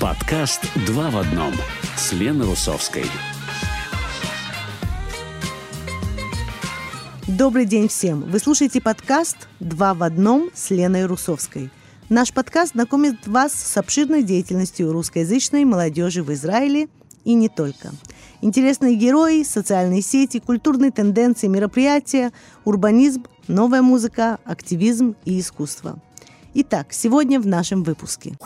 Подкаст «Два в одном» с Леной Русовской. Добрый день всем! Вы слушаете подкаст «Два в одном» с Леной Русовской. Наш подкаст знакомит вас с обширной деятельностью русскоязычной молодежи в Израиле и не только. Интересные герои, социальные сети, культурные тенденции, мероприятия, урбанизм, новая музыка, активизм и искусство. Итак, сегодня в нашем выпуске.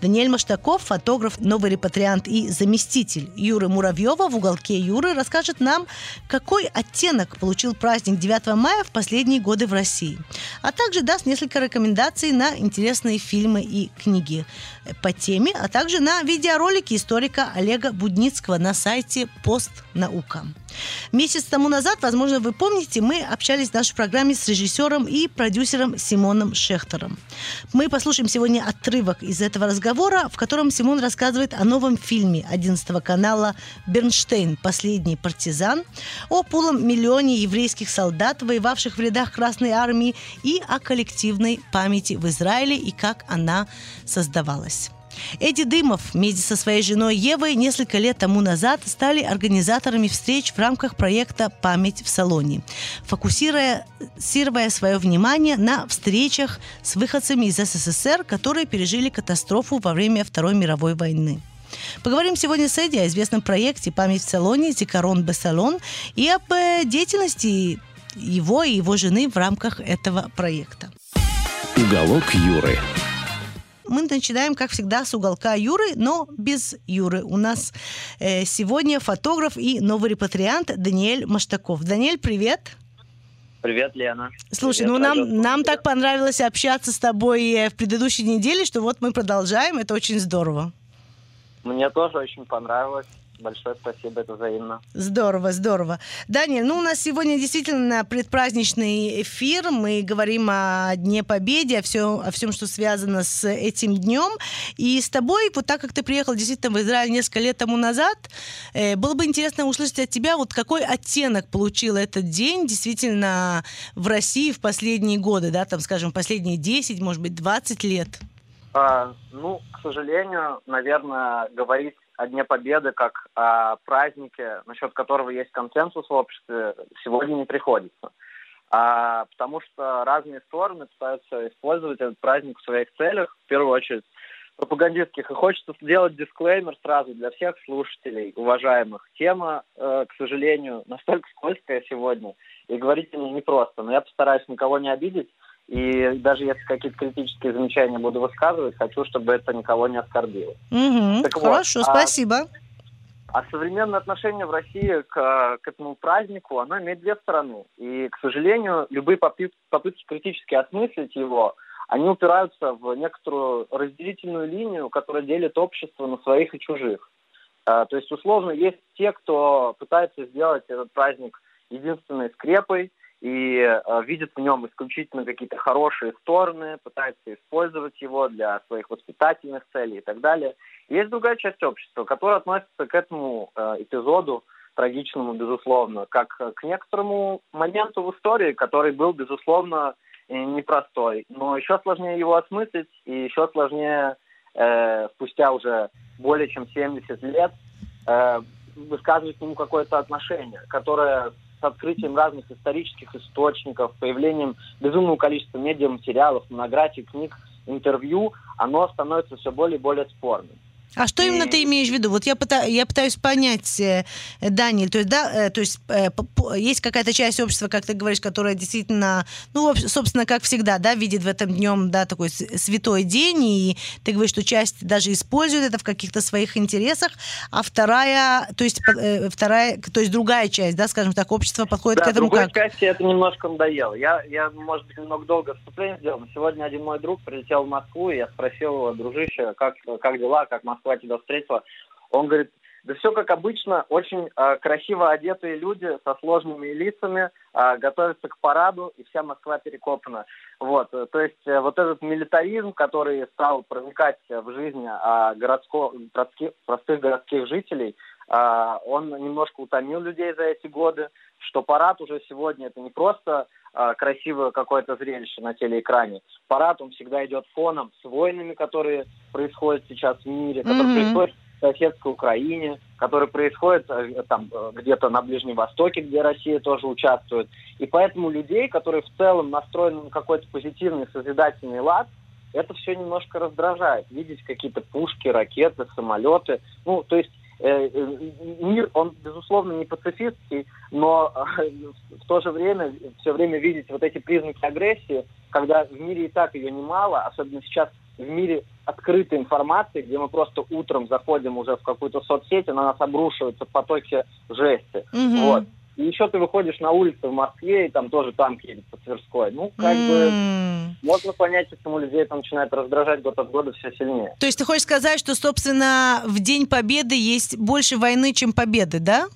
Даниэль Маштаков, фотограф, новый репатриант и заместитель Юры Муравьева в уголке Юры расскажет нам, какой оттенок получил праздник 9 мая в последние годы в России, а также даст несколько рекомендаций на интересные фильмы и книги по теме, а также на видеоролики историка Олега Будницкого на сайте «Постнаука». Месяц тому назад, возможно, вы помните, мы общались в нашей программе с режиссером и продюсером Симоном Шехтером. Мы послушаем сегодня отрывок из этого разговора, в котором Симон рассказывает о новом фильме 11 канала «Бернштейн. Последний партизан», о полом миллионе еврейских солдат, воевавших в рядах Красной Армии, и о коллективной памяти в Израиле и как она создавалась. Эдди Дымов вместе со своей женой Евой несколько лет тому назад стали организаторами встреч в рамках проекта «Память в салоне», фокусируя свое внимание на встречах с выходцами из СССР, которые пережили катастрофу во время Второй мировой войны. Поговорим сегодня с Эдди о известном проекте «Память в салоне» «Зикарон Бесалон» и об э, деятельности его и его жены в рамках этого проекта. Уголок Юры мы начинаем, как всегда, с уголка Юры, но без Юры. У нас э, сегодня фотограф и новый репатриант Даниэль Маштаков. Даниэль, привет! Привет, Лена. Слушай, Привет, ну нам, нам так понравилось общаться с тобой э, в предыдущей неделе, что вот мы продолжаем, это очень здорово. Мне тоже очень понравилось. Большое спасибо, это взаимно. Здорово, здорово. Даниэль, ну у нас сегодня действительно предпраздничный эфир. Мы говорим о Дне Победы, о, все, о всем, что связано с этим днем. И с тобой, вот так как ты приехал действительно в Израиль несколько лет тому назад, э, было бы интересно услышать от тебя, вот какой оттенок получил этот день действительно в России в последние годы, да, там, скажем, последние 10, может быть, 20 лет. А, ну, к сожалению, наверное, говорить о Дне Победы как о празднике, насчет которого есть консенсус в обществе, сегодня не приходится. А, потому что разные стороны пытаются использовать этот праздник в своих целях, в первую очередь пропагандистских. И хочется сделать дисклеймер сразу для всех слушателей, уважаемых. Тема, э, к сожалению, настолько скользкая сегодня, и говорить о ней непросто. Но я постараюсь никого не обидеть. И даже если какие-то критические замечания буду высказывать, хочу, чтобы это никого не оскорбило. Угу, так хорошо, вот, спасибо. А, а современное отношение в России к, к этому празднику, оно имеет две стороны. И, к сожалению, любые попытки, попытки критически осмыслить его, они упираются в некоторую разделительную линию, которая делит общество на своих и чужих. А, то есть, условно, есть те, кто пытается сделать этот праздник единственной скрепой, и э, видит в нем исключительно какие-то хорошие стороны, пытается использовать его для своих воспитательных целей и так далее. Есть другая часть общества, которая относится к этому э, эпизоду трагичному, безусловно, как к некоторому моменту в истории, который был, безусловно, непростой. Но еще сложнее его осмыслить, и еще сложнее э, спустя уже более чем 70 лет э, высказывать к нему какое-то отношение, которое с открытием разных исторических источников, появлением безумного количества медиаматериалов, монографий, книг, интервью, оно становится все более и более спорным. А что именно ты имеешь в виду? Вот я, пытаюсь, я пытаюсь понять, э, Даниэль, то есть, да, э, то есть э, есть какая-то часть общества, как ты говоришь, которая действительно, ну, собственно, как всегда, да, видит в этом днем, да, такой святой день, и ты говоришь, что часть даже использует это в каких-то своих интересах, а вторая, то есть вторая, то есть другая часть, да, скажем так, общество подходит да, к этому как? как? части это немножко надоело. Я, я, может быть, немного долго вступление сделал, но сегодня один мой друг прилетел в Москву, и я спросил его, дружище, как, как дела, как Москва Москва тебя встретила. Он говорит, да все как обычно, очень э, красиво одетые люди со сложными лицами э, готовятся к параду, и вся Москва перекопана. Вот, э, то есть э, вот этот милитаризм, который стал проникать в жизнь э, городско, городских, простых городских жителей, он немножко утомил людей за эти годы, что парад уже сегодня это не просто э, красивое какое-то зрелище на телеэкране. Парад, он всегда идет фоном с войнами, которые происходят сейчас в мире, которые mm-hmm. происходят в соседской Украине, которые происходят э, там э, где-то на Ближнем Востоке, где Россия тоже участвует. И поэтому людей, которые в целом настроены на какой-то позитивный, созидательный лад, это все немножко раздражает. Видеть какие-то пушки, ракеты, самолеты. Ну, то есть Э, э, безусловно, не пацифистский, но э, в то же время все время видеть вот эти признаки агрессии, когда в мире и так ее немало, особенно сейчас в мире открытой информации, где мы просто утром заходим уже в какую-то соцсеть, и на нас обрушиваются потоки жести. Угу. Вот. И еще ты выходишь на улицу в Москве, и там тоже танк едет по Тверской. Ну, как mm. бы, можно понять, почему людей это начинает раздражать год от года все сильнее. То есть ты хочешь сказать, что, собственно, в День Победы есть больше войны, чем победы, да?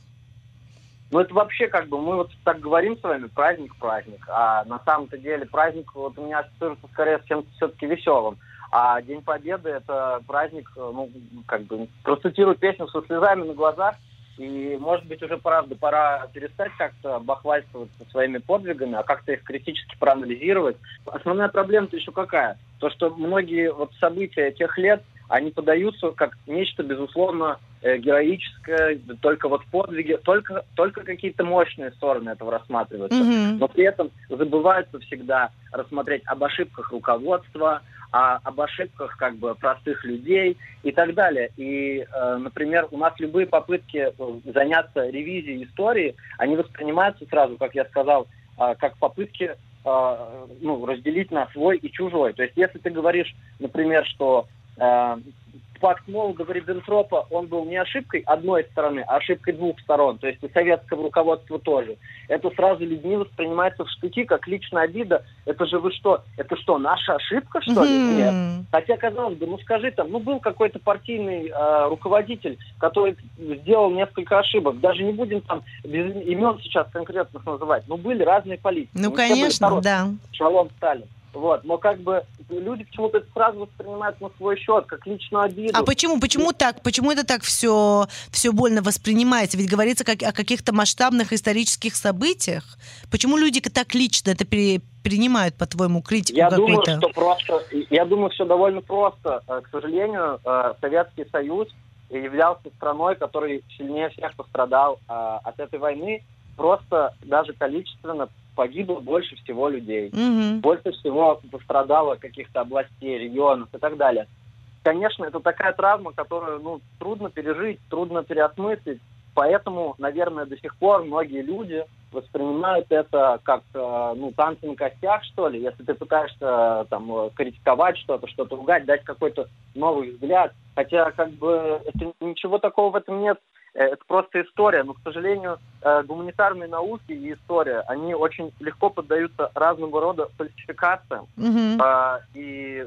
Ну, это вообще как бы, мы вот так говорим с вами, праздник-праздник, а на самом-то деле праздник вот у меня ассоциируется скорее с чем-то все-таки веселым. А День Победы это праздник, ну, как бы, процитирую песню со слезами на глазах, и, может быть, уже правда пора перестать как-то бахвальствоваться своими подвигами, а как-то их критически проанализировать. Основная проблема-то еще какая? То, что многие вот события тех лет, они подаются как нечто, безусловно, э, героическое, только вот подвиги, только, только какие-то мощные стороны этого рассматриваются. Mm-hmm. Но при этом забывается всегда рассмотреть об ошибках руководства, а об ошибках как бы простых людей и так далее. И, э, например, у нас любые попытки э, заняться ревизией истории, они воспринимаются сразу, как я сказал, э, как попытки э, ну, разделить на свой и чужой. То есть, если ты говоришь, например, что э, факт Молотова-Риббентропа, он был не ошибкой одной стороны, а ошибкой двух сторон, то есть и советского руководства тоже. Это сразу людьми воспринимается в штыки как личная обида. Это же вы что? Это что, наша ошибка, что ли? Mm-hmm. Нет. Хотя, казалось бы, ну скажи там, ну был какой-то партийный э, руководитель, который сделал несколько ошибок. Даже не будем там без имен сейчас конкретных называть. Но были разные политики. Ну, Мы конечно, да. Шалом Сталин. Вот, но как бы люди почему-то это сразу воспринимают на свой счет, как личную обиду. А почему? Почему так? Почему это так все, все больно воспринимается? Ведь говорится как, о каких-то масштабных исторических событиях. Почему люди так лично это пере, принимают, по-твоему, критику я думаю, что просто, я думаю, все довольно просто. Э, к сожалению, э, Советский Союз являлся страной, который сильнее всех пострадал э, от этой войны, просто даже количественно погибло больше всего людей. Угу. Больше всего пострадало каких-то областей, регионов и так далее. Конечно, это такая травма, которую ну, трудно пережить, трудно переосмыслить. Поэтому, наверное, до сих пор многие люди воспринимают это как э, ну, танцы на костях, что ли. Если ты пытаешься там, критиковать что-то, что-то ругать, дать какой-то новый взгляд. Хотя как бы это, ничего такого в этом нет. Э, это просто история, но, к сожалению, э, гуманитарные науки и история, они очень легко поддаются разного рода фальсификациям. Mm-hmm. И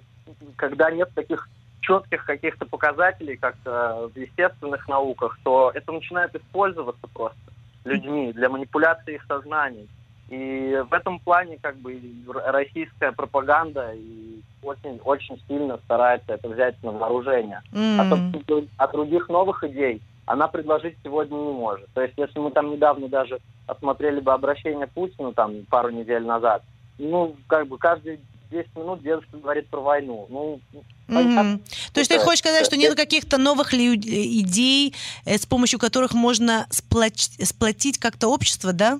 когда нет таких четких каких-то показателей, как э, в естественных науках, то это начинает использоваться просто людьми для манипуляции их сознаний. И в этом плане как бы российская пропаганда и очень, очень сильно старается это взять на вооружение. Mm. А, а других новых идей она предложить сегодня не может. То есть, если мы там недавно даже осмотрели бы обращение Путина там пару недель назад, ну, как бы каждые 10 минут дедушка говорит про войну. Ну, mm-hmm. То есть ты хочешь сказать, что нет каких-то новых идей, э, с помощью которых можно сплотить, сплотить как-то общество, да?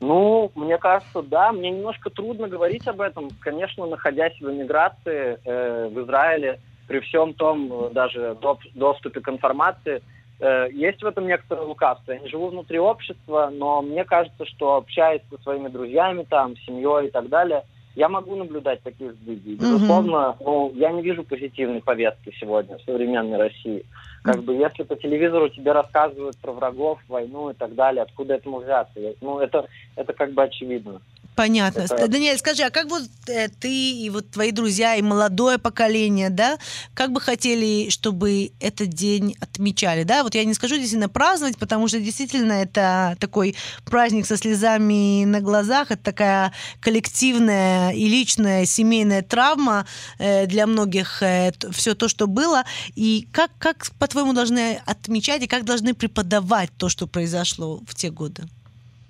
Ну, мне кажется, да. Мне немножко трудно говорить об этом. Конечно, находясь в эмиграции э, в Израиле, при всем том э, даже доп- доступе к информации, есть в этом некоторое лукавство. Я не живу внутри общества, но мне кажется, что общаясь со своими друзьями, там, семьей и так далее, я могу наблюдать такие сдвиги. Безусловно, ну, я не вижу позитивной повестки сегодня в современной России. Как бы если по телевизору тебе рассказывают про врагов, войну и так далее, откуда этому взяться? Ну, это, это как бы очевидно. Понятно. Это... Даниэль, скажи, а как вот э, ты и вот твои друзья и молодое поколение, да, как бы хотели, чтобы этот день отмечали, да? Вот я не скажу действительно праздновать, потому что действительно это такой праздник со слезами на глазах, это такая коллективная и личная семейная травма э, для многих, э, все то, что было. И как, как по-твоему, должны отмечать и как должны преподавать то, что произошло в те годы?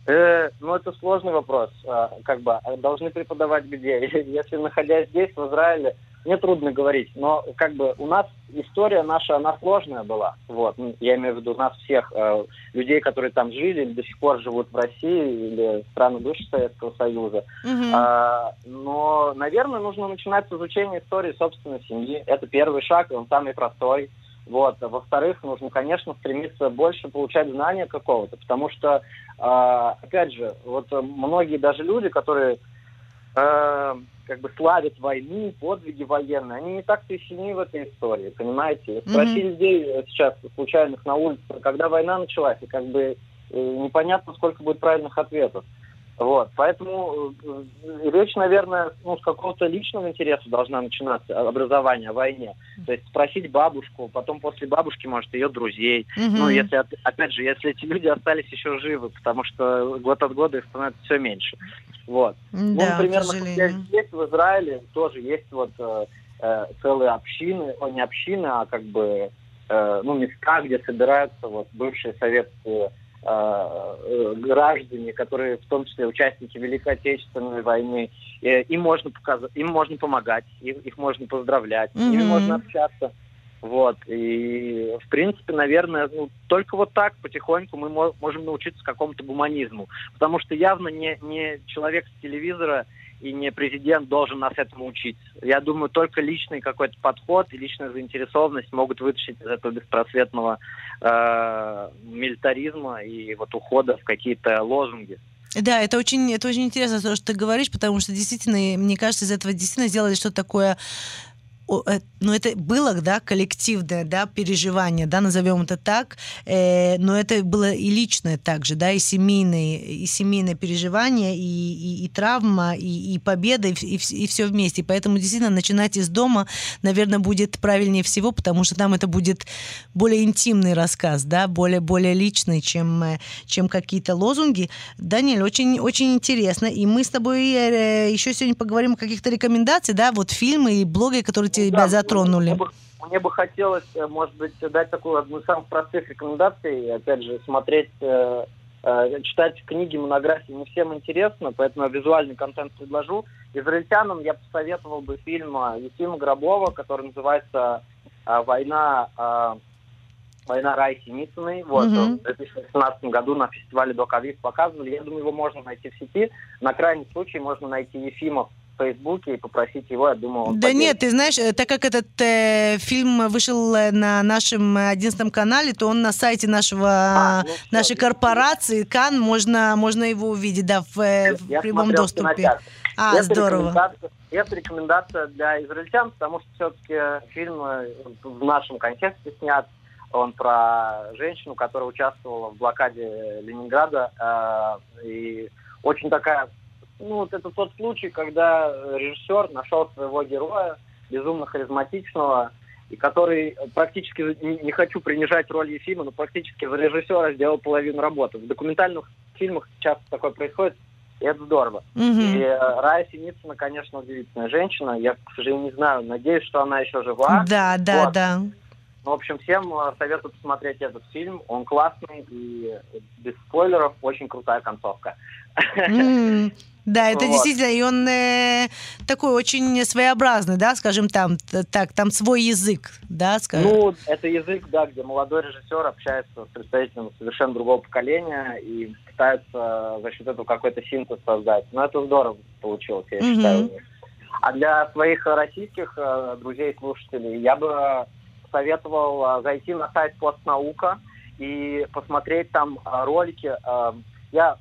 Э, ну, это сложный вопрос. А, как бы а должны преподавать где? Если находясь здесь, в Израиле, мне трудно говорить. Но как бы у нас история наша, она сложная была. Вот. Ну, я имею в виду нас всех, э, людей, которые там жили, или до сих пор живут в России или в странах бывшего Советского Союза. Мгм. А, но, наверное, нужно начинать с изучения истории собственной семьи. Это первый шаг, он самый простой. Вот. А Во-вторых, нужно, конечно, стремиться больше получать знания какого-то, потому что, а, опять же, вот многие даже люди, которые э, как бы славят войну, подвиги военные, они не так-то и сильны в этой истории, понимаете? Спроси людей сейчас, случайных на улице, когда война началась, и как бы э, непонятно, сколько будет правильных ответов. Вот, поэтому э, речь, наверное, ну, с какого-то личного интереса должна начинаться, а, образование о войне. То есть спросить бабушку, потом после бабушки, может, ее друзей. Мгм. Ну, если, оп- опять же, если эти люди остались еще живы, потому что год от года их становится все меньше. Вот. Ну, Да, например, к на сожалению. есть в Израиле тоже есть вот э, э, целые общины, о, не общины, а как бы э, ну, места, где собираются вот бывшие советские граждане, которые в том числе участники Великой Отечественной войны. Э, им можно показать, им можно помогать, их, их можно поздравлять, с ними Мгм. можно общаться. Вот. И, в принципе, наверное, ну, только вот так потихоньку мы мо- можем научиться какому-то гуманизму. Потому что явно не, не человек с телевизора и не президент должен нас этому учить. Я думаю, только личный какой-то подход и личная заинтересованность могут вытащить из этого беспросветного э, милитаризма и вот ухода в какие-то лозунги. Да, это очень, это очень интересно, то, что ты говоришь, потому что действительно, мне кажется, из этого действительно сделали что-то такое ну, это было, да, коллективное, да, переживание, да, назовем это так, э, но это было и личное также, да, и семейное, и семейное переживание, и, и, и травма, и, и победа, и, и, и все вместе. Поэтому действительно начинать из дома, наверное, будет правильнее всего, потому что там это будет более интимный рассказ, да, более, более личный, чем, э, чем какие-то лозунги. Даниэль, очень, очень интересно. И мы с тобой э, еще сегодня поговорим о каких-то рекомендациях, да, вот фильмы и блоги, которые тебя Да, затронули. Мне бы, мне бы хотелось, э, может быть, дать такую одну из самых простых рекомендаций. Опять же, смотреть, э, э, читать книги, монографии не всем интересно, поэтому я визуальный контент предложу. Израильтянам я посоветовал бы фильм Ефима Гробова, который называется «Война Война Рай Синицыной. Вот, Мгм. в 2018 году на фестивале Докавив показывали. Я думаю, его можно найти в сети. На крайний случай можно найти Ефима в Фейсбуке и попросить его, я думаю, он Да поделится. нет, ты знаешь, э, так как этот э, фильм вышел э, на нашем э, 11 канале, то он на сайте нашего, А, ну всё, нашей корпорации КАН, можно, можно его увидеть, да, в, э, в Я прямом доступе. А, это здорово. Рекомендация, это рекомендация для израильтян, потому что все-таки фильм э, в нашем контексте снят. Он про женщину, которая участвовала в блокаде Ленинграда. э, и очень такая... Ну, вот это тот случай, когда режиссер нашел своего героя, безумно харизматичного, и который практически, не, хочу принижать роль Ефима, но практически за режиссера сделал половину работы. В документальных фильмах часто такое происходит, и это здорово. Мгм. И э, Рая Синицына, конечно, удивительная женщина. Я, к сожалению, не знаю, надеюсь, что она еще жива. Да, да, Вот. да. Ну, в общем, всем э, советую посмотреть этот фильм. Он классный и без спойлеров очень крутая концовка. М, Да, это Вот. действительно, и он э, такой очень своеобразный, да, скажем там, так, там свой язык, да, скажем. Ну, это язык, да, где молодой режиссер общается с представителем совершенно другого поколения и пытается за счет этого какой-то синтез создать. Но это здорово получилось, я Мгм. считаю. А для своих российских э, друзей, слушателей, я бы советовал э, зайти на сайт Постнаука и посмотреть там э, ролики. Э, я,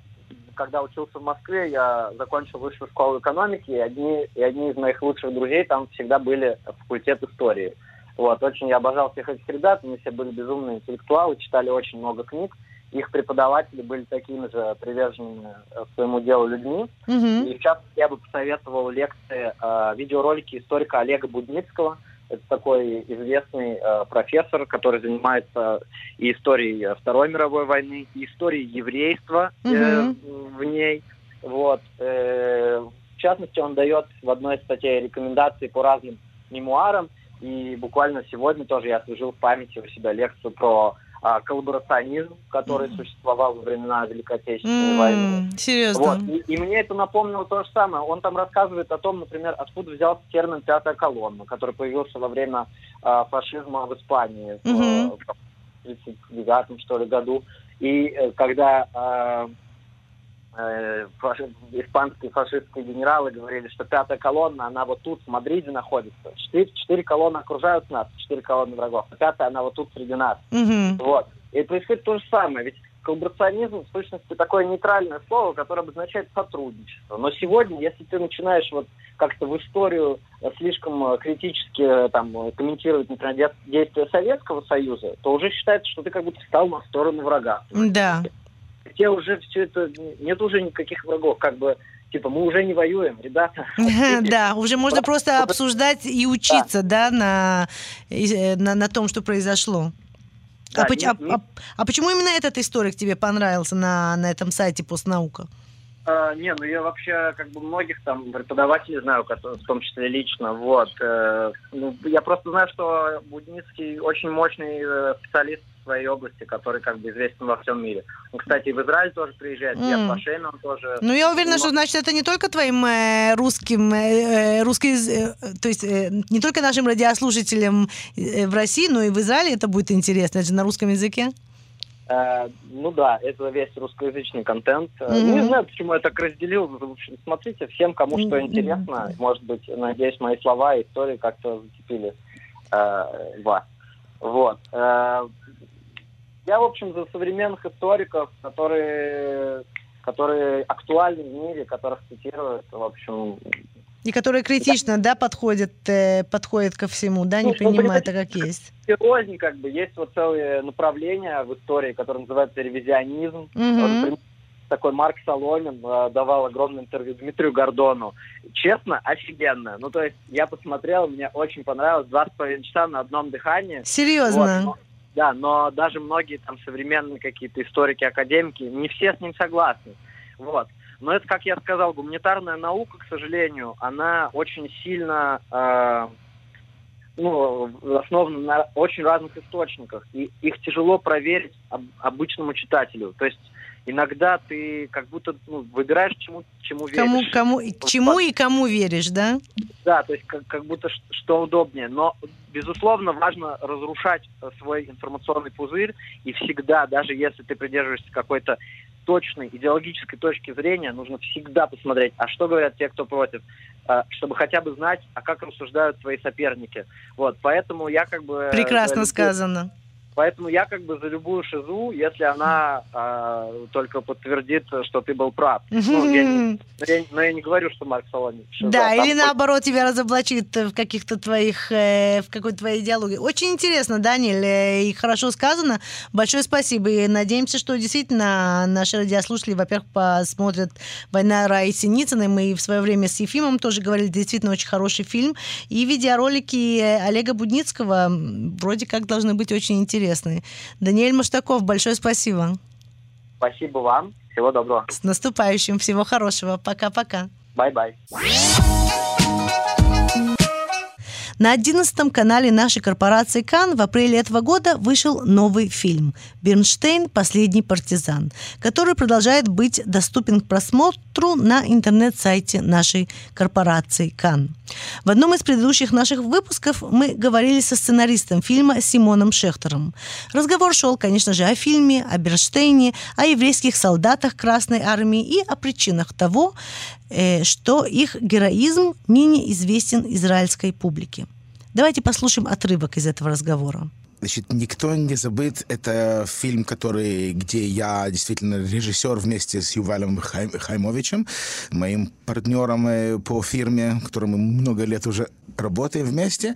когда учился в Москве, я закончил высшую школу экономики, и одни, и одни из моих лучших друзей там всегда были факультет истории. Вот, очень я обожал всех этих ребят, они все были безумные интеллектуалы, читали очень много книг. Их преподаватели были такими же приверженными э, своему делу людьми. Мгм. И частности, я бы посоветовал лекции, э, видеоролики историка Олега Будницкого. Это такой известный э, профессор, который занимается и историей Второй мировой войны, и историей еврейства э, Мгм. в ней. Вот. Э, в частности, он дает в одной из статей рекомендации по разным мемуарам. И буквально сегодня тоже я освежил в памяти у себя лекцию про а, коллаборационизм, который mm. существовал во времена Великой Отечественной mm, войны. Серьезно? Вот. И, и мне это напомнило то же самое. Он там рассказывает о том, например, откуда взялся термин «пятая колонна», который появился во время э, фашизма в Испании mm-hmm. в 1939 что ли, году. И э, когда фаши, испанские фашистские генералы говорили, что пятая колонна, она вот тут, в Мадриде находится. Четыре, четыре колонны окружают нас, четыре колонны врагов, а пятая, она вот тут среди нас. Mm-hmm. Вот. И происходит то же самое. Ведь коллаборационизм, в сущности, такое нейтральное слово, которое обозначает сотрудничество. Но сегодня, если ты начинаешь вот как-то в историю слишком критически там, комментировать, например, действия Советского Союза, то уже считается, что ты как будто стал на сторону врага. Да где уже все это, нет уже никаких врагов, как бы, типа, мы уже не воюем, ребята. Да, уже можно просто обсуждать и учиться, да, на, э, на, на том, что произошло. А, а, а, а почему именно этот историк тебе понравился на, на этом сайте постнаука? А, не, ну я вообще как бы многих там преподавателей знаю, в том числе лично, вот. Э, ну, я просто знаю, что Будницкий очень мощный э, специалист своей области, который как бы известен во всем мире. Он, кстати, в Израиль тоже приезжает, mm. в Пашейн он тоже... Ну, я уверена, что, значит, это не только твоим э, русским, э, э русский, э, то есть э, не только нашим радиослушателям в России, но и в Израиле это будет интересно. Это же на русском языке. Э, ну да, это весь русскоязычный контент. Mm-hmm. Не знаю, почему я так разделил. В общем, смотрите, всем, кому что интересно. Mm-hmm. Может быть, надеюсь, мои слова и истории как-то зацепили э, вас. Вот. Э, я, в общем, за современных историков, которые, которые актуальны в мире, которых цитируют, в общем... И которые критично, да, да подходят, э, подходят ко всему, да, ну, не принимают это как есть. Серьезно, как бы, есть вот целые направления в истории, которые называются ревизионизм. Вот, такой Марк Соломин э, давал огромное интервью Дмитрию Гордону. Честно, офигенно. Ну, то есть, я посмотрел, мне очень понравилось. Два с половиной часа на одном дыхании. Серьезно? Вот, да, но даже многие там современные какие-то историки, академики, не все с ним согласны. Вот. Но это, как я сказал, гуманитарная наука, к сожалению, она очень сильно э, ну, основана на очень разных источниках, и их тяжело проверить об, обычному читателю. То есть иногда ты как будто ну, выбираешь, чему, чему кому, веришь. Кому, чему и кому веришь, да? Да, то есть как, как будто что удобнее. Но, безусловно, важно разрушать свой информационный пузырь. И всегда, даже если ты придерживаешься какой-то точной идеологической точки зрения, нужно всегда посмотреть, а что говорят те, кто против, а, чтобы хотя бы знать, а как рассуждают свои соперники. Вот, поэтому я как бы... Прекрасно э, сказано. Поэтому я как бы за любую шизу, если она э, только подтвердит, что ты был прав. Ну, я не, я, но я не говорю, что Марк Соломин шиза. Да, Там или наоборот тебя разоблачит в каких-то твоих, э, в какой-то твоей идеологии. Очень интересно, Даниэль, э, и хорошо сказано. Большое спасибо. И надеемся, что действительно наши радиослушатели, во-первых, посмотрят «Война Раи Синицыной». Мы в свое время с Ефимом тоже говорили, действительно очень хороший фильм. И видеоролики Олега Будницкого вроде как должны быть очень интересны интересные. Даниэль Маштаков, большое спасибо. Спасибо вам. Всего доброго. С наступающим. Всего хорошего. Пока-пока. Bye-bye. На 11 канале нашей корпорации Кан в апреле этого года вышел новый фильм «Бернштейн. Последний партизан», который продолжает быть доступен к просмотру на интернет-сайте нашей корпорации Кан. В одном из предыдущих наших выпусков мы говорили со сценаристом фильма Симоном Шехтером. Разговор шел, конечно же, о фильме, о Бернштейне, о еврейских солдатах Красной Армии и о причинах того, Э, что их героизм менее известен израильской публике. Давайте послушаем отрывок из этого разговора. Значит, «Никто не забыт» — это фильм, который, где я действительно режиссер вместе с Ювалем Хай, Хаймовичем, моим партнером э, по фирме, которым мы много лет уже работаем вместе.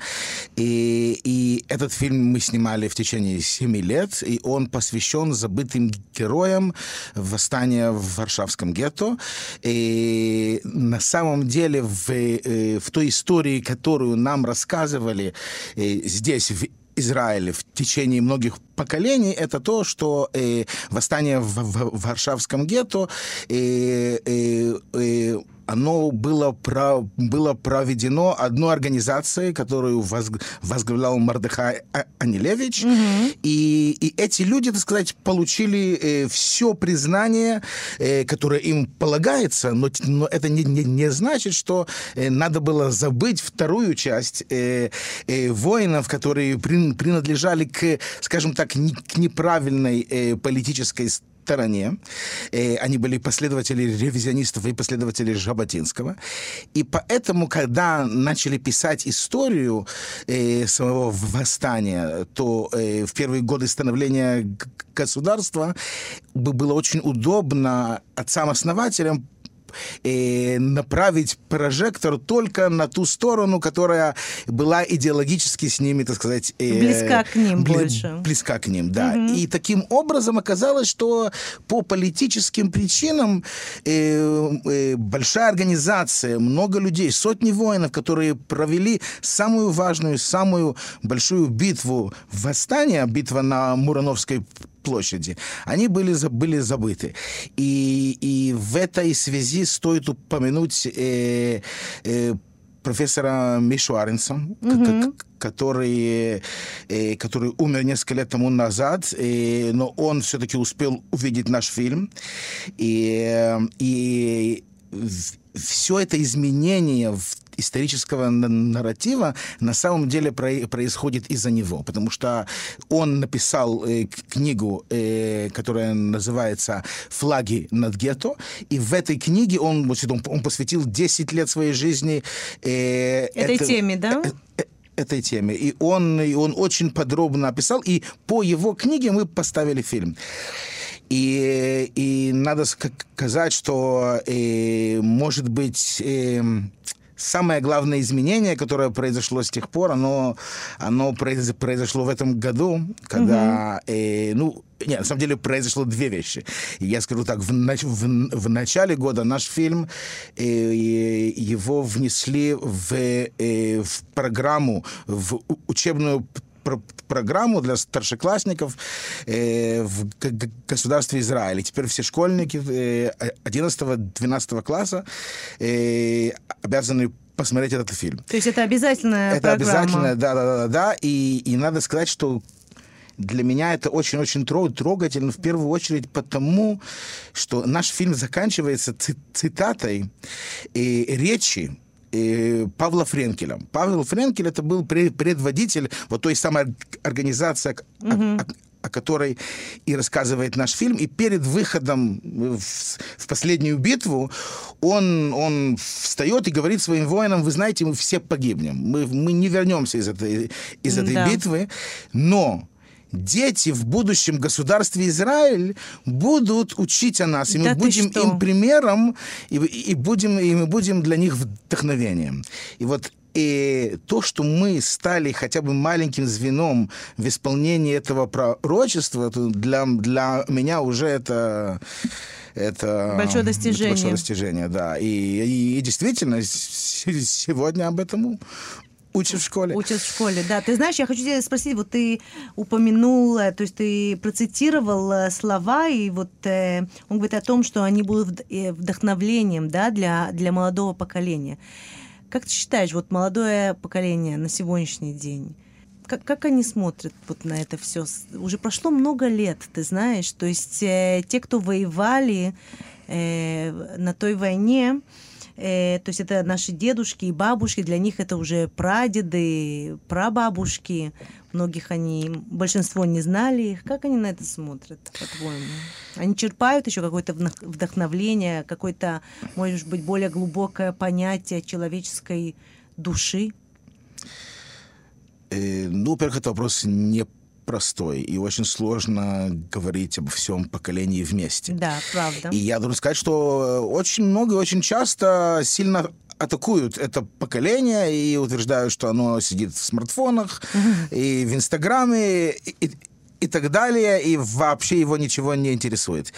И, и этот фильм мы снимали в течение семи лет, и он посвящен забытым героям восстания в Варшавском гетто. И на самом деле в, э, в той истории, которую нам рассказывали э, здесь, в Израиле в течение многих поколений, это то, что э, восстание в, в, в Варшавском гетто э, э, э, оно было, про, было проведено одной организацией, которую возглавлял Мардыхай а-, Анилевич. Угу. И, и эти люди, так сказать, получили э, все признание, э, которое им полагается, но, но это не, не, не значит, что э, надо было забыть вторую часть э, э, воинов, которые при, принадлежали к, скажем так, не, к неправильной э, политической стороне. Э, они были последователи ревизионистов и последователи Жаботинского. И поэтому, когда начали писать историю э, самого восстания, то э, в первые годы становления государства было очень удобно отцам-основателям э, направить прожектор только на ту сторону, которая была идеологически с ними, так сказать... Э, близка к ним бли, больше. Близка к ним, да. Угу. И таким образом оказалось, что по политическим причинам э, э, большая организация, много людей, сотни воинов, которые провели самую важную, самую большую битву восстания, битва на Мурановской площади, они были, были забыты. И, и в этой связи стоит упомянуть э, э, профессора Мишу Аренса, mm-hmm. который, э, который умер несколько лет тому назад, э, но он все-таки успел увидеть наш фильм. И, э, и все это изменение в исторического нарратива на самом деле происходит из-за него, потому что он написал э, книгу, э, которая называется «Флаги над гетто», и в этой книге он, он, он посвятил 10 лет своей жизни... Э, этой это, теме, да? Э, э, этой теме. И он, и он очень подробно описал, и по его книге мы поставили фильм. И, и надо сказать, что, э, может быть, э, самое главное изменение, которое произошло с тех пор, оно, оно произошло в этом году, когда, угу. э, ну, нет, на самом деле произошло две вещи. Я скажу так, в, в, в начале года наш фильм, э, его внесли в, э, в программу, в учебную программу для старшеклассников э, в государстве Израиль. И теперь все школьники э, 11-12 класса э, обязаны посмотреть этот фильм. То есть это обязательная это программа? Это обязательно, да, да, да, да. И, и надо сказать, что для меня это очень-очень трогательно, в первую очередь потому, что наш фильм заканчивается цитатой и э, Павла Френкеля. Павел Френкель это был предводитель вот той самой организации, угу. о, о которой и рассказывает наш фильм. И перед выходом в, в последнюю битву он, он встает и говорит своим воинам, вы знаете, мы все погибнем. Мы, мы не вернемся из этой, из этой да. битвы. Но дети в будущем государстве Израиль будут учить о нас, и мы да будем им примером, и, и, будем, и мы будем для них вдохновением. И вот и то, что мы стали хотя бы маленьким звеном в исполнении этого пророчества, для, для меня уже это это большое достижение. Это большое достижение, да. И, и, и действительно, сегодня об этом Учат в школе. Учат в школе, да. Ты знаешь, я хочу тебя спросить, вот ты упомянул, то есть ты процитировал слова, и вот э, он говорит о том, что они будут э, вдохновлением, да, для, для молодого поколения. Как ты считаешь, вот молодое поколение на сегодняшний день, как, как они смотрят вот на это все? Уже прошло много лет, ты знаешь, то есть э, те, кто воевали э, на той войне, Э, то есть это наши дедушки и бабушки, для них это уже прадеды, прабабушки. Многих они, большинство не знали их. Как они на это смотрят, по-твоему? Они черпают еще какое-то вдохновление, какое-то, может быть, более глубокое понятие человеческой души? Э, ну, во-первых, это вопрос не простой, и очень сложно говорить обо всем поколении вместе. Да, правда. И я должен сказать, что очень много и очень часто сильно атакуют это поколение и утверждают, что оно сидит в смартфонах и в Инстаграме и, и так далее, и вообще его ничего не интересует.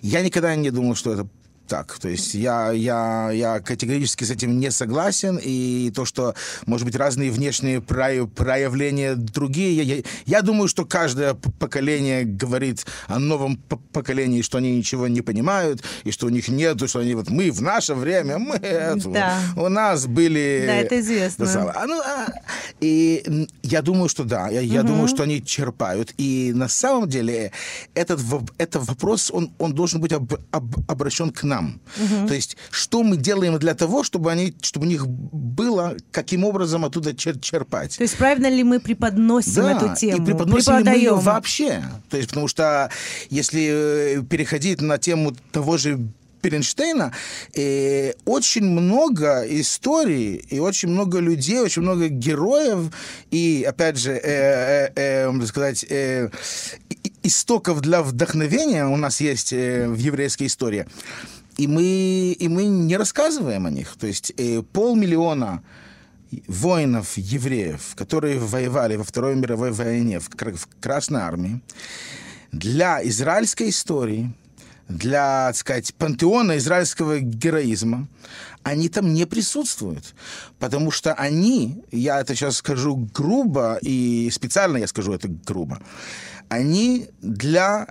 Я никогда не думал, что это так. То есть я, я, я категорически с этим не согласен. И то, что, может быть, разные внешние проявления другие, я, я, я думаю, что каждое поколение говорит о новом поколении, что они ничего не понимают, и что у них нету, что они вот мы в наше время, мы это, да. у нас были... Да, это известно. А, ну, а, и я думаю, что да, я, я угу. думаю, что они черпают. И на самом деле этот, этот вопрос, он, он должен быть об, об, обращен к нам. Угу. То есть, что мы делаем для того, чтобы, они, чтобы у них было, каким образом оттуда чер черпать. То есть, правильно ли мы преподносим да, эту тему? и преподносим ли мы ее вообще. То есть, потому что если э, переходить на тему того же Перенштейна э, очень много историй и очень много людей, очень много героев и, опять же, э, э, э, сказать, э, истоков для вдохновения у нас есть э, в еврейской истории. И мы, и мы не рассказываем о них. То есть э, полмиллиона воинов, евреев, которые воевали во Второй мировой войне в, в Красной армии, для израильской истории, для, так сказать, пантеона израильского героизма, они там не присутствуют. Потому что они, я это сейчас скажу грубо, и специально я скажу это грубо, они для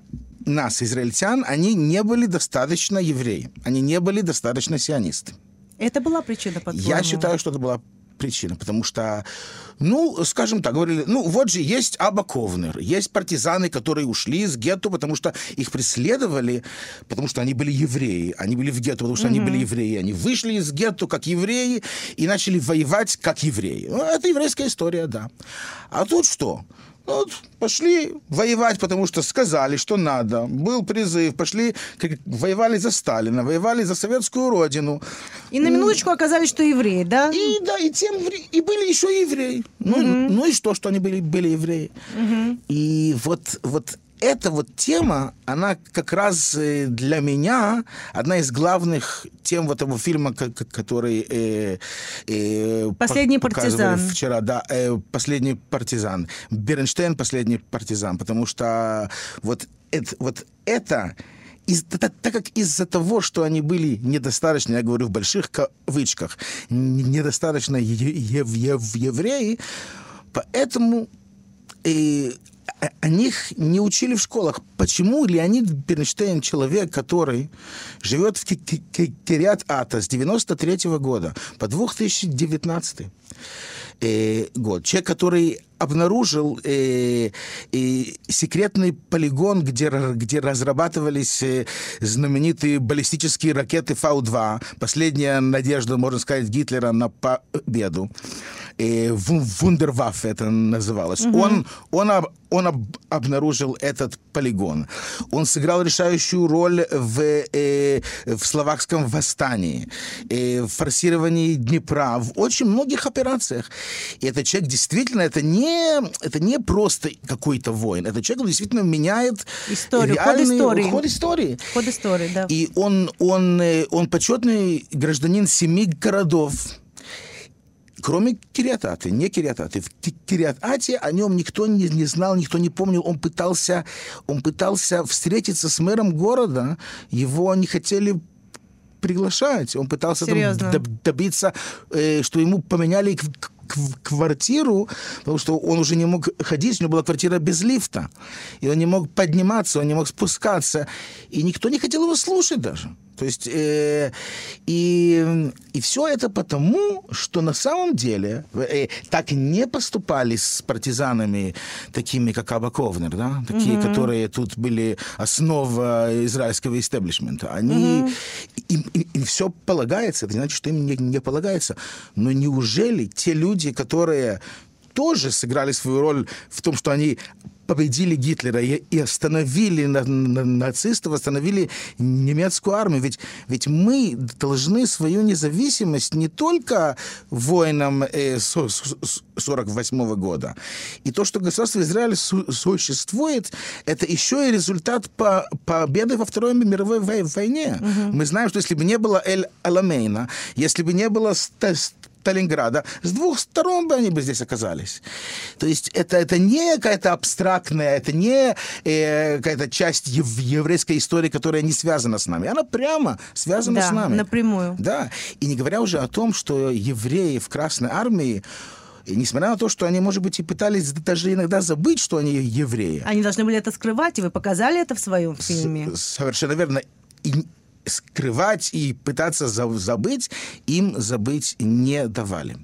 нас, израильтян, они не были достаточно евреи, они не были достаточно сионисты. Это была причина, по Я считаю, что это была причина, потому что, ну, скажем так, говорили, ну, вот же есть Аба Ковнер, есть партизаны, которые ушли из гетто, потому что их преследовали, потому что они были евреи, они были в гетто, потому что mm-hmm. они были евреи, они вышли из гетто как евреи и начали воевать как евреи. Ну, это еврейская история, да. А тут что? Вот, пошли воевать, потому что сказали, что надо. Был призыв, пошли, как, воевали за Сталина, воевали за советскую родину. И на минуточку оказались, что евреи, да? И да, и тем и были еще евреи. Ну, угу. ну и что, что они были, были евреи. Угу. И вот, вот эта вот тема, она как раз э, для меня одна из главных тем вот этого фильма, который э, э, «Последний партизан». Вчера, да, э, «Последний партизан». Бернштейн «Последний партизан», потому что вот это, вот это из, так, так как из-за того, что они были недостаточно, я говорю в больших кавычках, недостаточно ев, ев, евреи, поэтому и о них не учили в школах. Почему Леонид Бернштейн, человек, который живет в Кириат Ата с 93 -го года по 2019 э, год, человек, который обнаружил э, э, секретный полигон, где, где разрабатывались э, знаменитые баллистические ракеты Фау-2, последняя надежда, можно сказать, Гитлера на победу э, Вундерваффе это называлось. Угу. Он, он, об, он об, обнаружил этот полигон. Он сыграл решающую роль в, э, в словакском восстании, э, в форсировании Днепра, в очень многих операциях. И этот человек действительно, это не, это не просто какой-то воин, это человек, он действительно меняет историю, реальный, ход истории. Ход истории. Ход истории, да. И он, он, э, он почетный гражданин семи городов кроме Кириататы, не Кириататы. В Кириатате о нем никто не, не знал, никто не помнил. Он пытался, он пытался встретиться с мэром города, его не хотели приглашать. Он пытался там, добиться, э, что ему поменяли квартиру, потому что он уже не мог ходить, у него была квартира без лифта. И он не мог подниматься, он не мог спускаться. И никто не хотел его слушать даже. То есть, э, и, и все это потому, что на самом деле э, так не поступали с партизанами, такими как Аба Ковнер, да, такие, mm-hmm. которые тут были основа израильского истеблишмента. Они, mm-hmm. им, им, им все полагается, это не значит, что им не, не полагается. Но неужели те люди, которые тоже сыграли свою роль в том, что они победили Гитлера и, остановили на, на, нацистов, остановили немецкую армию. Ведь, ведь мы должны свою независимость не только воинам э, 48 года. И то, что государство Израиль су существует, это еще и результат по победы во Второй мировой войне. Угу. Мы знаем, что если бы не было Эль Аламейна, если бы не было Сталинграда, с двух сторон бы они бы здесь оказались. То есть это, это не какая-то абстрактная, это не э, какая-то часть ев- еврейской истории, которая не связана с нами. Она прямо связана Да, с нами. напрямую. Да. И не говоря уже о том, что евреи в Красной Армии и несмотря на то, что они, может быть, и пытались даже иногда забыть, что они евреи, Они должны были это скрывать, и вы показали это в своем фильме. с- совершенно верно, и скрывать и пытаться за- забыть, им забыть не давали.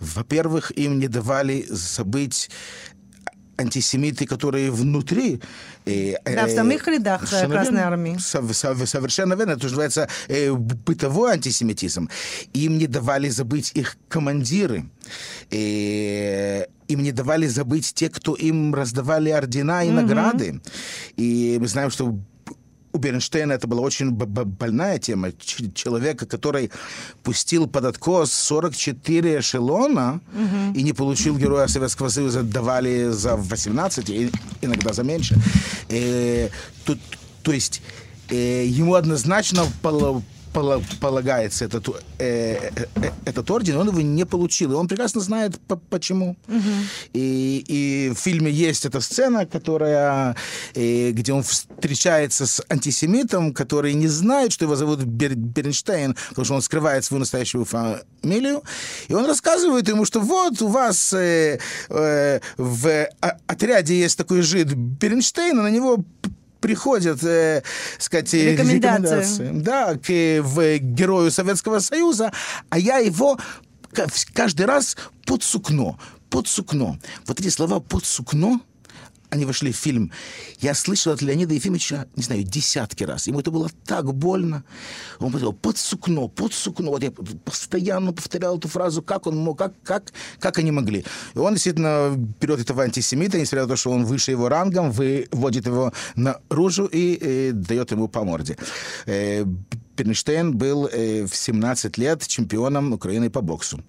Во-первых, им не давали забыть антисемиты, которые внутри. э, Да, в э, самих рядах, Красной. Армии. Сов- сов- Совершенно верно. Это называется э, бытовой антисемитизм. Им не давали забыть их командиры. Э, Им не давали забыть те, кто им раздавали ордена и награды. И мы знаем, что у Бернштейна это была очень больная тема. Ч- человека, который пустил под откос 44 эшелона и не получил Героя Советского Союза, давали за 18, и иногда за меньше. Э, тут, то есть э, ему однозначно пола- полагается этот, э, э, э, этот орден, он его не получил. И он прекрасно знает, по- почему. И, и в фильме есть эта сцена, которая, э, где он встречается с антисемитом, который не знает, что его зовут Бер- Бернштейн, потому что он скрывает свою настоящую фамилию. И он рассказывает ему, что вот у вас э, э, в о- отряде есть такой жид Бернштейн, на него приходят, э, сказать, э, Рекомендации. да, к, э, в герою Советского Союза, а я его каждый раз под сукно, под сукно. Вот эти слова под сукно, они вошли в фильм. Я слышал от Леонида Ефимовича, не знаю, десятки раз. Ему это было так больно. Он говорил, под сукно, под сукно. Вот я постоянно повторял эту фразу, как он мог, как, как, как они могли. И он действительно берет этого антисемита, несмотря на то, что он выше его рангом, выводит его наружу и э, дает ему по морде. Э, Бернштейн был э, в 17 лет чемпионом Украины по боксу.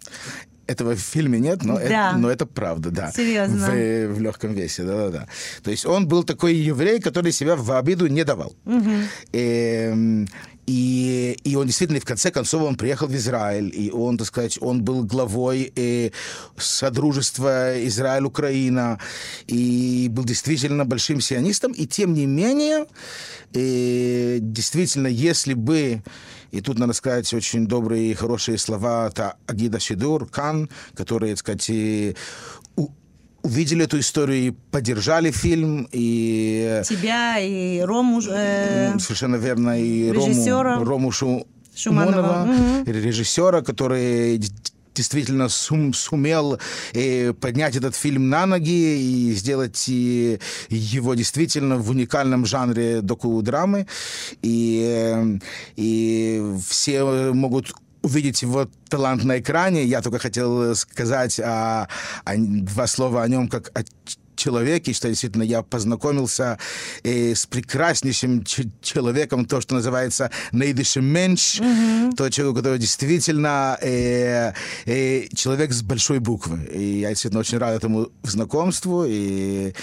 Этого в фильме нет, но, Да. это, но это правда, да. Серьезно? В, э, в легком весе, да-да-да. То есть он был такой еврей, который себя в обиду не давал. Эм, и, и он действительно, в конце концов, он приехал в Израиль, и он, так сказать, он был главой э, Содружества Израиль-Украина, и был действительно большим сионистом, и тем не менее, э, действительно, если бы и тут надо сказать очень добрые и хорошие слова от Агида Шидур, Кан, которые, так сказать, и увидели эту историю и поддержали фильм, и Тебя и Рому... э, совершенно верно, и режиссера Рому, Рому Шу- Шуманова. Шуманова, режиссера, который действительно сум- сумел э, поднять этот фильм на ноги и сделать э, его действительно в уникальном жанре доку-драмы. И, э, и все могут увидеть его талант на экране. Я только хотел сказать а, а, два слова о нем как о человеке, что действительно я познакомился э, с прекраснейшим человеком, то, что называется наидышем менш, тот человек, который действительно э, э, человек с большой буквы. И я действительно очень рад этому знакомству, и,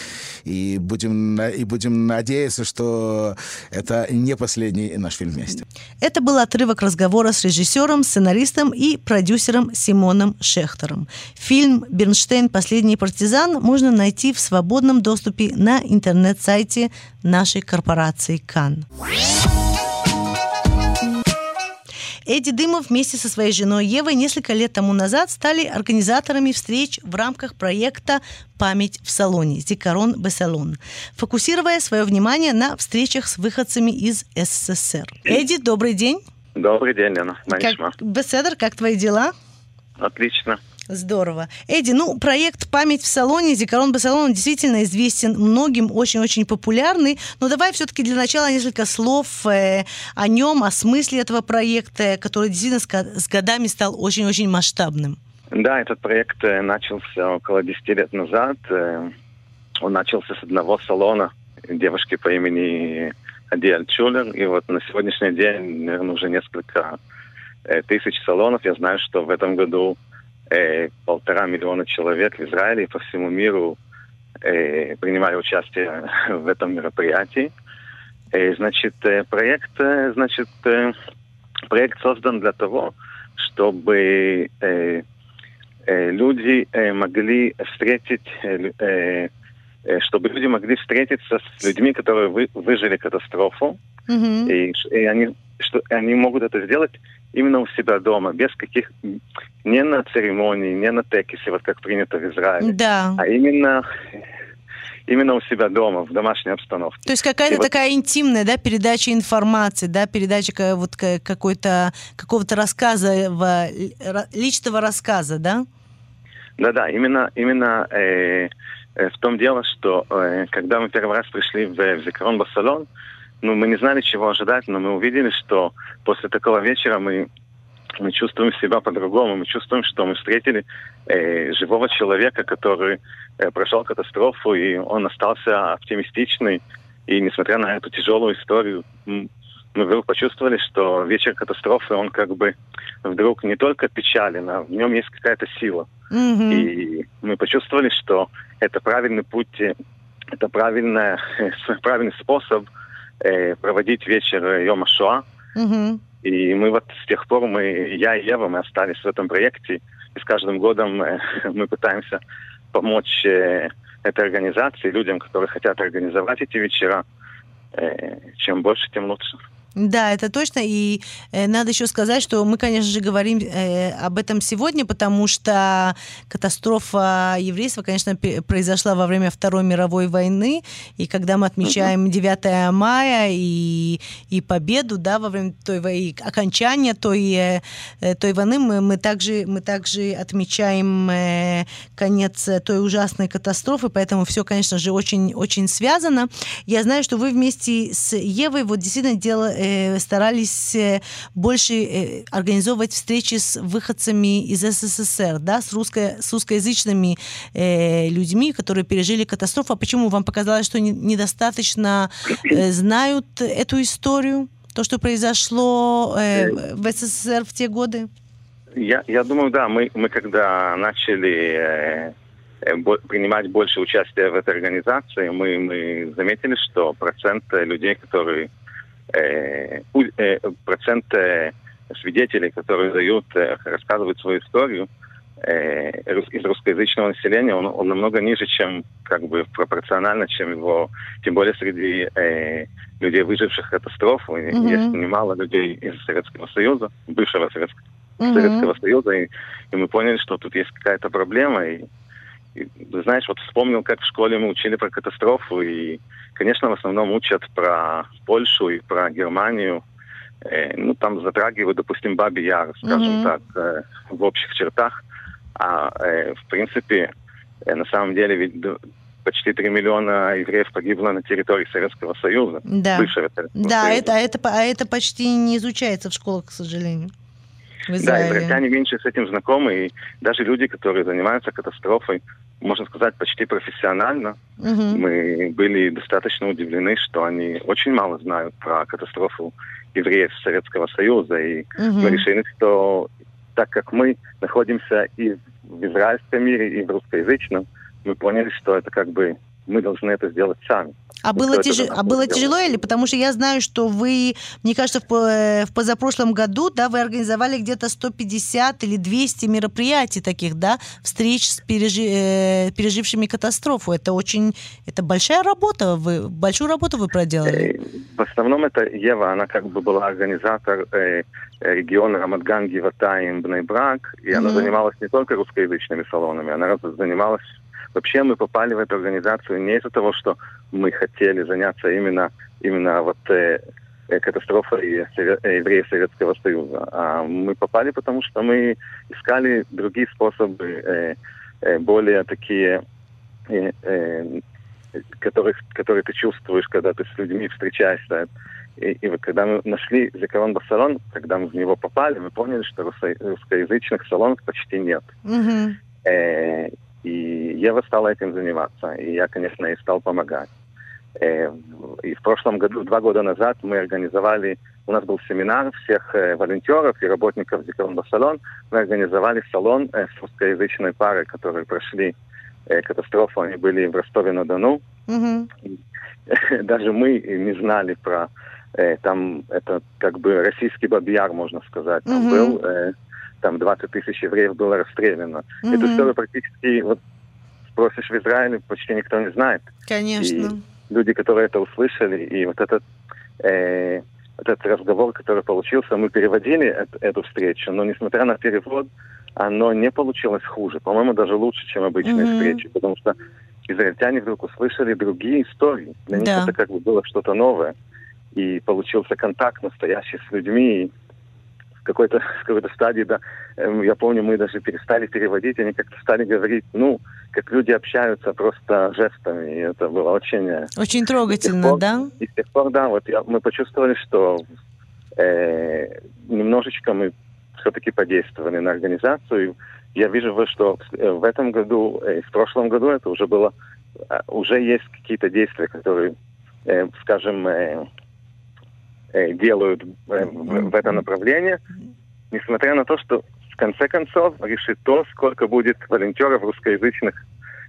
и, будем, и будем надеяться, что это не последний наш фильм вместе. Это был отрывок разговора с режиссером, сценаристом и продюсером Симоном Шехтером. Фильм «Бернштейн. Последний партизан» можно найти в свободном доступе на интернет-сайте нашей корпорации «Кан». Эдди Дымов вместе со своей женой Евой несколько лет тому назад стали организаторами встреч в рамках проекта «Память в салоне» «Зикарон Бесалон», фокусируя свое внимание на встречах с выходцами из СССР. Эдди, добрый день. Добрый день, Лена. Как, Беседер, как твои дела? Отлично. Здорово. Эдди, ну, проект «Память в салоне», Зикарон Басалон действительно известен многим, очень-очень популярный. Но давай все-таки для начала несколько слов э, о нем, о смысле этого проекта, который действительно с, годами стал очень-очень масштабным. Да, этот проект э, начался около 10 лет назад. Э, Он начался с одного салона девушки по имени Адиаль Чулер. И вот на сегодняшний день, наверное, уже несколько э, тысяч салонов. Я знаю, что в этом году полтора миллиона человек в Израиле и по всему миру э, принимали участие в этом мероприятии. Э, Значит, э, проект, э, значит, э, проект создан для того, чтобы э, э, люди э, могли встретить, э, э, чтобы люди могли встретиться с людьми, которые вы, выжили катастрофу, Мгм. и, и они, что они могут это сделать именно у себя дома, без каких, не на церемонии, не на текисе, вот как принято в Израиле, Да. а именно, именно у себя дома, в домашней обстановке. То есть какая-то И вот- такая интимная, да, передача информации, да, передача вот ка- какой-то какого-то рассказа, личного рассказа, да? Да-да, именно, именно э, э, в том дело, что э, когда мы первый раз пришли в, в Зикрон Басалон, ну, мы не знали, чего ожидать, но мы увидели, что после такого вечера мы, мы чувствуем себя по-другому. Мы чувствуем, что мы встретили э, живого человека, который э, прошел катастрофу, и он остался оптимистичный. И несмотря на эту тяжелую историю, мы вдруг почувствовали, что вечер катастрофы, он как бы вдруг не только печален, а в нем есть какая-то сила. Мгм. И мы почувствовали, что это правильный путь, э, это правильная, правильный способ проводить вечер Йома Шоа. Мгм. И мы вот с тех пор, мы, я и Ева, мы остались в этом проекте. И с каждым годом э, мы пытаемся помочь э, этой организации, людям, которые хотят организовать эти вечера. Э, чем больше, тем лучше. Да, это точно. И э, надо еще сказать, что мы, конечно же, говорим э, об этом сегодня, потому что катастрофа еврейства, конечно, произошла во время Второй мировой войны. И когда мы отмечаем 9 мая и, и победу, да, во время той войны, окончания той, э, э, той войны, мы, мы, также, мы также отмечаем э, конец э, той ужасной катастрофы, поэтому все, конечно же, очень, очень связано. Я знаю, что вы вместе с Евой вот действительно дела, э, старались э, больше э, организовывать встречи с выходцами из СССР, да, с, русско, с русскоязычными людьми, которые пережили катастрофу. А почему вам показалось, что не- недостаточно знают эту историю? То, что произошло в СССР в те годы? Я, я думаю, да, мы, мы когда начали э, принимать больше участия в этой организации, мы, мы заметили, что процент людей, которые процент э, свидетелей, которые дают, э, рассказывают свою историю э, из русскоязычного населения, он, он намного ниже, чем как бы пропорционально, чем его, тем более среди э, людей, выживших катастрофу. И Мгм. Есть немало людей из Советского Союза, бывшего Советского Мгм. Советского Союза, и, и мы поняли, что тут есть какая-то проблема. И, и, знаешь, вот вспомнил, как в школе мы учили про катастрофу, и, конечно, в основном учат про Польшу и про Германию. Э, ну, там затрагивают, допустим, Баби Яр, скажем Мгм. так, э, в общих чертах. А, э, в принципе, э, на самом деле, ведь почти 3 миллиона евреев погибло на территории Советского Союза, Да. бывшего Советского Да, Союза. это, это, а это почти не изучается в школах, к сожалению. В Да, Израиле. израильтяне меньше с этим знакомы, и даже люди, которые занимаются катастрофой, можно сказать, почти профессионально, Мгм. мы были достаточно удивлены, что они очень мало знают про катастрофу евреев Советского Союза, и Мгм. мы решили, что так как мы находимся и в израильском мире, и в русскоязычном, мы поняли, что это как бы мы должны это сделать сами. А Ну, было, за а было тяжело или? Потому что я знаю, что вы, мне кажется, в, э, в позапрошлом году, да, вы организовали где-то 150 или 200 мероприятий таких, да, встреч с пережи- э, пережившими катастрофу. Это очень, это большая работа, вы, большую работу вы проделали. Э, В основном это Ева, она как бы была организатор э, региона Рамадган, Гиватаим, Бнейбрак, и она Мгм. занималась не только русскоязычными салонами, она занималась... Вообще мы попали в эту организацию не из-за того, что мы хотели заняться именно, именно вот э, э, катастрофой э, евреев Советского Союза, а мы попали, потому что мы искали другие способы, э, э, более такие э, э, которых, которые ты чувствуешь, когда ты с людьми встречаешься. И, и вот когда мы нашли Зикарон Басалон, когда мы в него попали, мы поняли, что руссо- русскоязычных салонов почти нет. Э, и Ева стала этим заниматься. И я, конечно, ей стал помогать. Э, и в прошлом году, два года назад, мы организовали, у нас был семинар всех э, волонтеров и работников Зикарон Басалон. Мы организовали салон э, с русскоязычной парой, которые прошли э, катастрофу. Они были в Ростове-на-Дону. Мгм. даже мы не знали про э, там это как бы российский бабьяр, можно сказать, там Мгм. был. Там 20 тысяч евреев было расстреляно. Mm-hmm. Эту историю практически, вот спросишь в Израиле, почти никто не знает. Конечно. И люди, которые это услышали, и вот этот, э, вот этот разговор, который получился, мы переводили эту, эту встречу, но несмотря на перевод, оно не получилось хуже. По-моему, даже лучше, чем обычные mm-hmm. встречи, потому что израильтяне вдруг услышали другие истории. Для них да. это как бы было что-то новое. И получился контакт настоящий с людьми. Какой-то, какой-то стадии, да, эм, я помню, мы даже перестали переводить, они как-то стали говорить, ну, как люди общаются просто жестами. И это было очень... Э, очень трогательно, пор, да? И с тех пор, да, вот я, мы почувствовали, что э, немножечко мы все-таки подействовали на организацию. Я вижу, что э, в этом году, и в прошлом году это уже было, уже есть какие-то действия, которые, скажем, Э, делают э, в это направление, несмотря на то, что в конце концов решит то, сколько будет волонтеров русскоязычных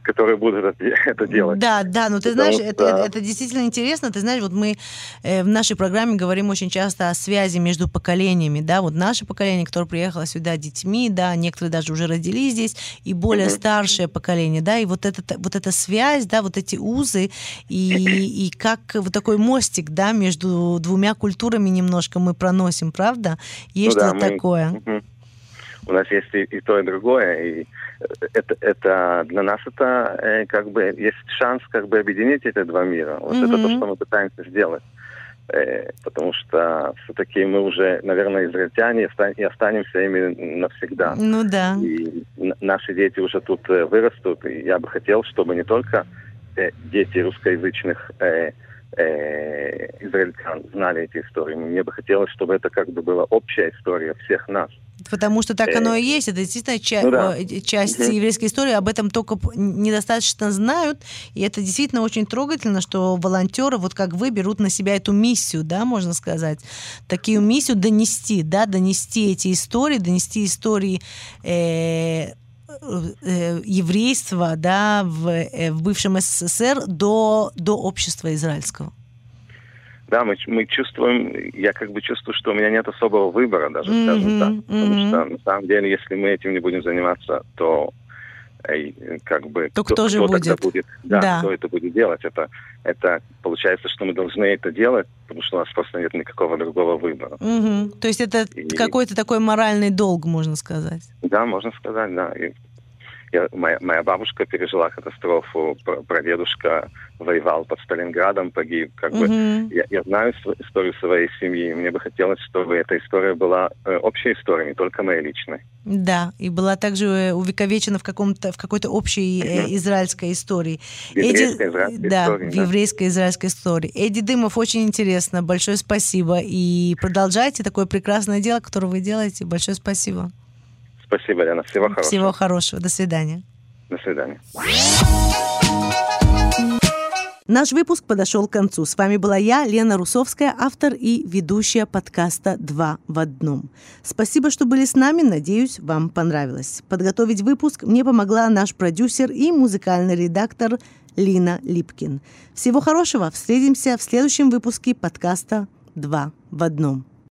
которые будут это, это делать. Да, да, но ты Потому знаешь, что... это, это действительно интересно. Ты знаешь, вот мы э, в нашей программе говорим очень часто о связи между поколениями, да, вот наше поколение, которое приехало сюда детьми, да, некоторые даже уже родились здесь, и более mm-hmm. старшее поколение, да, и вот, это, вот эта связь, да, вот эти узы, и, и как вот такой мостик, да, между двумя культурами немножко мы проносим, правда? Есть ну, да, что-то мы... такое. Mm-hmm. У нас есть и, и то, и другое, и это, это для нас это э, как бы есть шанс как бы объединить эти два мира. Вот mm-hmm. это то, что мы пытаемся сделать. Э, потому что все-таки мы уже, наверное, израильтяне и останемся ими навсегда. Ну да. И наши дети уже тут э, вырастут. И я бы хотел, чтобы не только э, дети русскоязычных э, э, израильтян знали эти истории. Мне бы хотелось, чтобы это как бы была общая история всех нас. Потому что так оно и э, есть. Это действительно ча- ну, да. Э, часть угу. еврейской истории. Об этом только недостаточно знают. И это действительно очень трогательно, что волонтеры, вот как вы, берут на себя эту миссию, да, можно сказать. Такую миссию донести, да, донести эти истории, донести истории э, э, еврейства, да, в, э, в бывшем СССР до, до общества израильского. Да, мы, мы чувствуем, я как бы чувствую, что у меня нет особого выбора даже, mm-hmm, скажем так. Потому mm-hmm. что на самом деле, если мы этим не будем заниматься, то эй, как бы то кто, кто же кто будет? будет да, да, кто это будет делать? Это, это получается, что мы должны это делать, потому что у нас просто нет никакого другого выбора. Угу. То есть это И... какой-то такой моральный долг, можно сказать. Да, можно сказать, да. И я, моя, моя бабушка пережила катастрофу, прадедушка воевал под Сталинградом, погиб. Как угу. бы я, я знаю историю своей семьи. Мне бы хотелось, чтобы эта история была э, общей историей, не только моей личной. Да, и была также э, увековечена в, каком-то, в какой-то общей э, израильской истории. В еврейской израильской да, истории. В да, в еврейской израильской истории. Эдди Дымов, очень интересно. Большое спасибо. И продолжайте такое прекрасное дело, которое вы делаете. Большое спасибо. Спасибо, Лена. Всего хорошего. Всего хорошего. До свидания. До свидания. Наш выпуск подошел к концу. С вами была я, Лена Русовская, автор и ведущая подкаста «Два в одном». Спасибо, что были с нами. Надеюсь, вам понравилось. Подготовить выпуск мне помогла наш продюсер и музыкальный редактор Лина Липкин. Всего хорошего. Встретимся в следующем выпуске подкаста «Два в одном».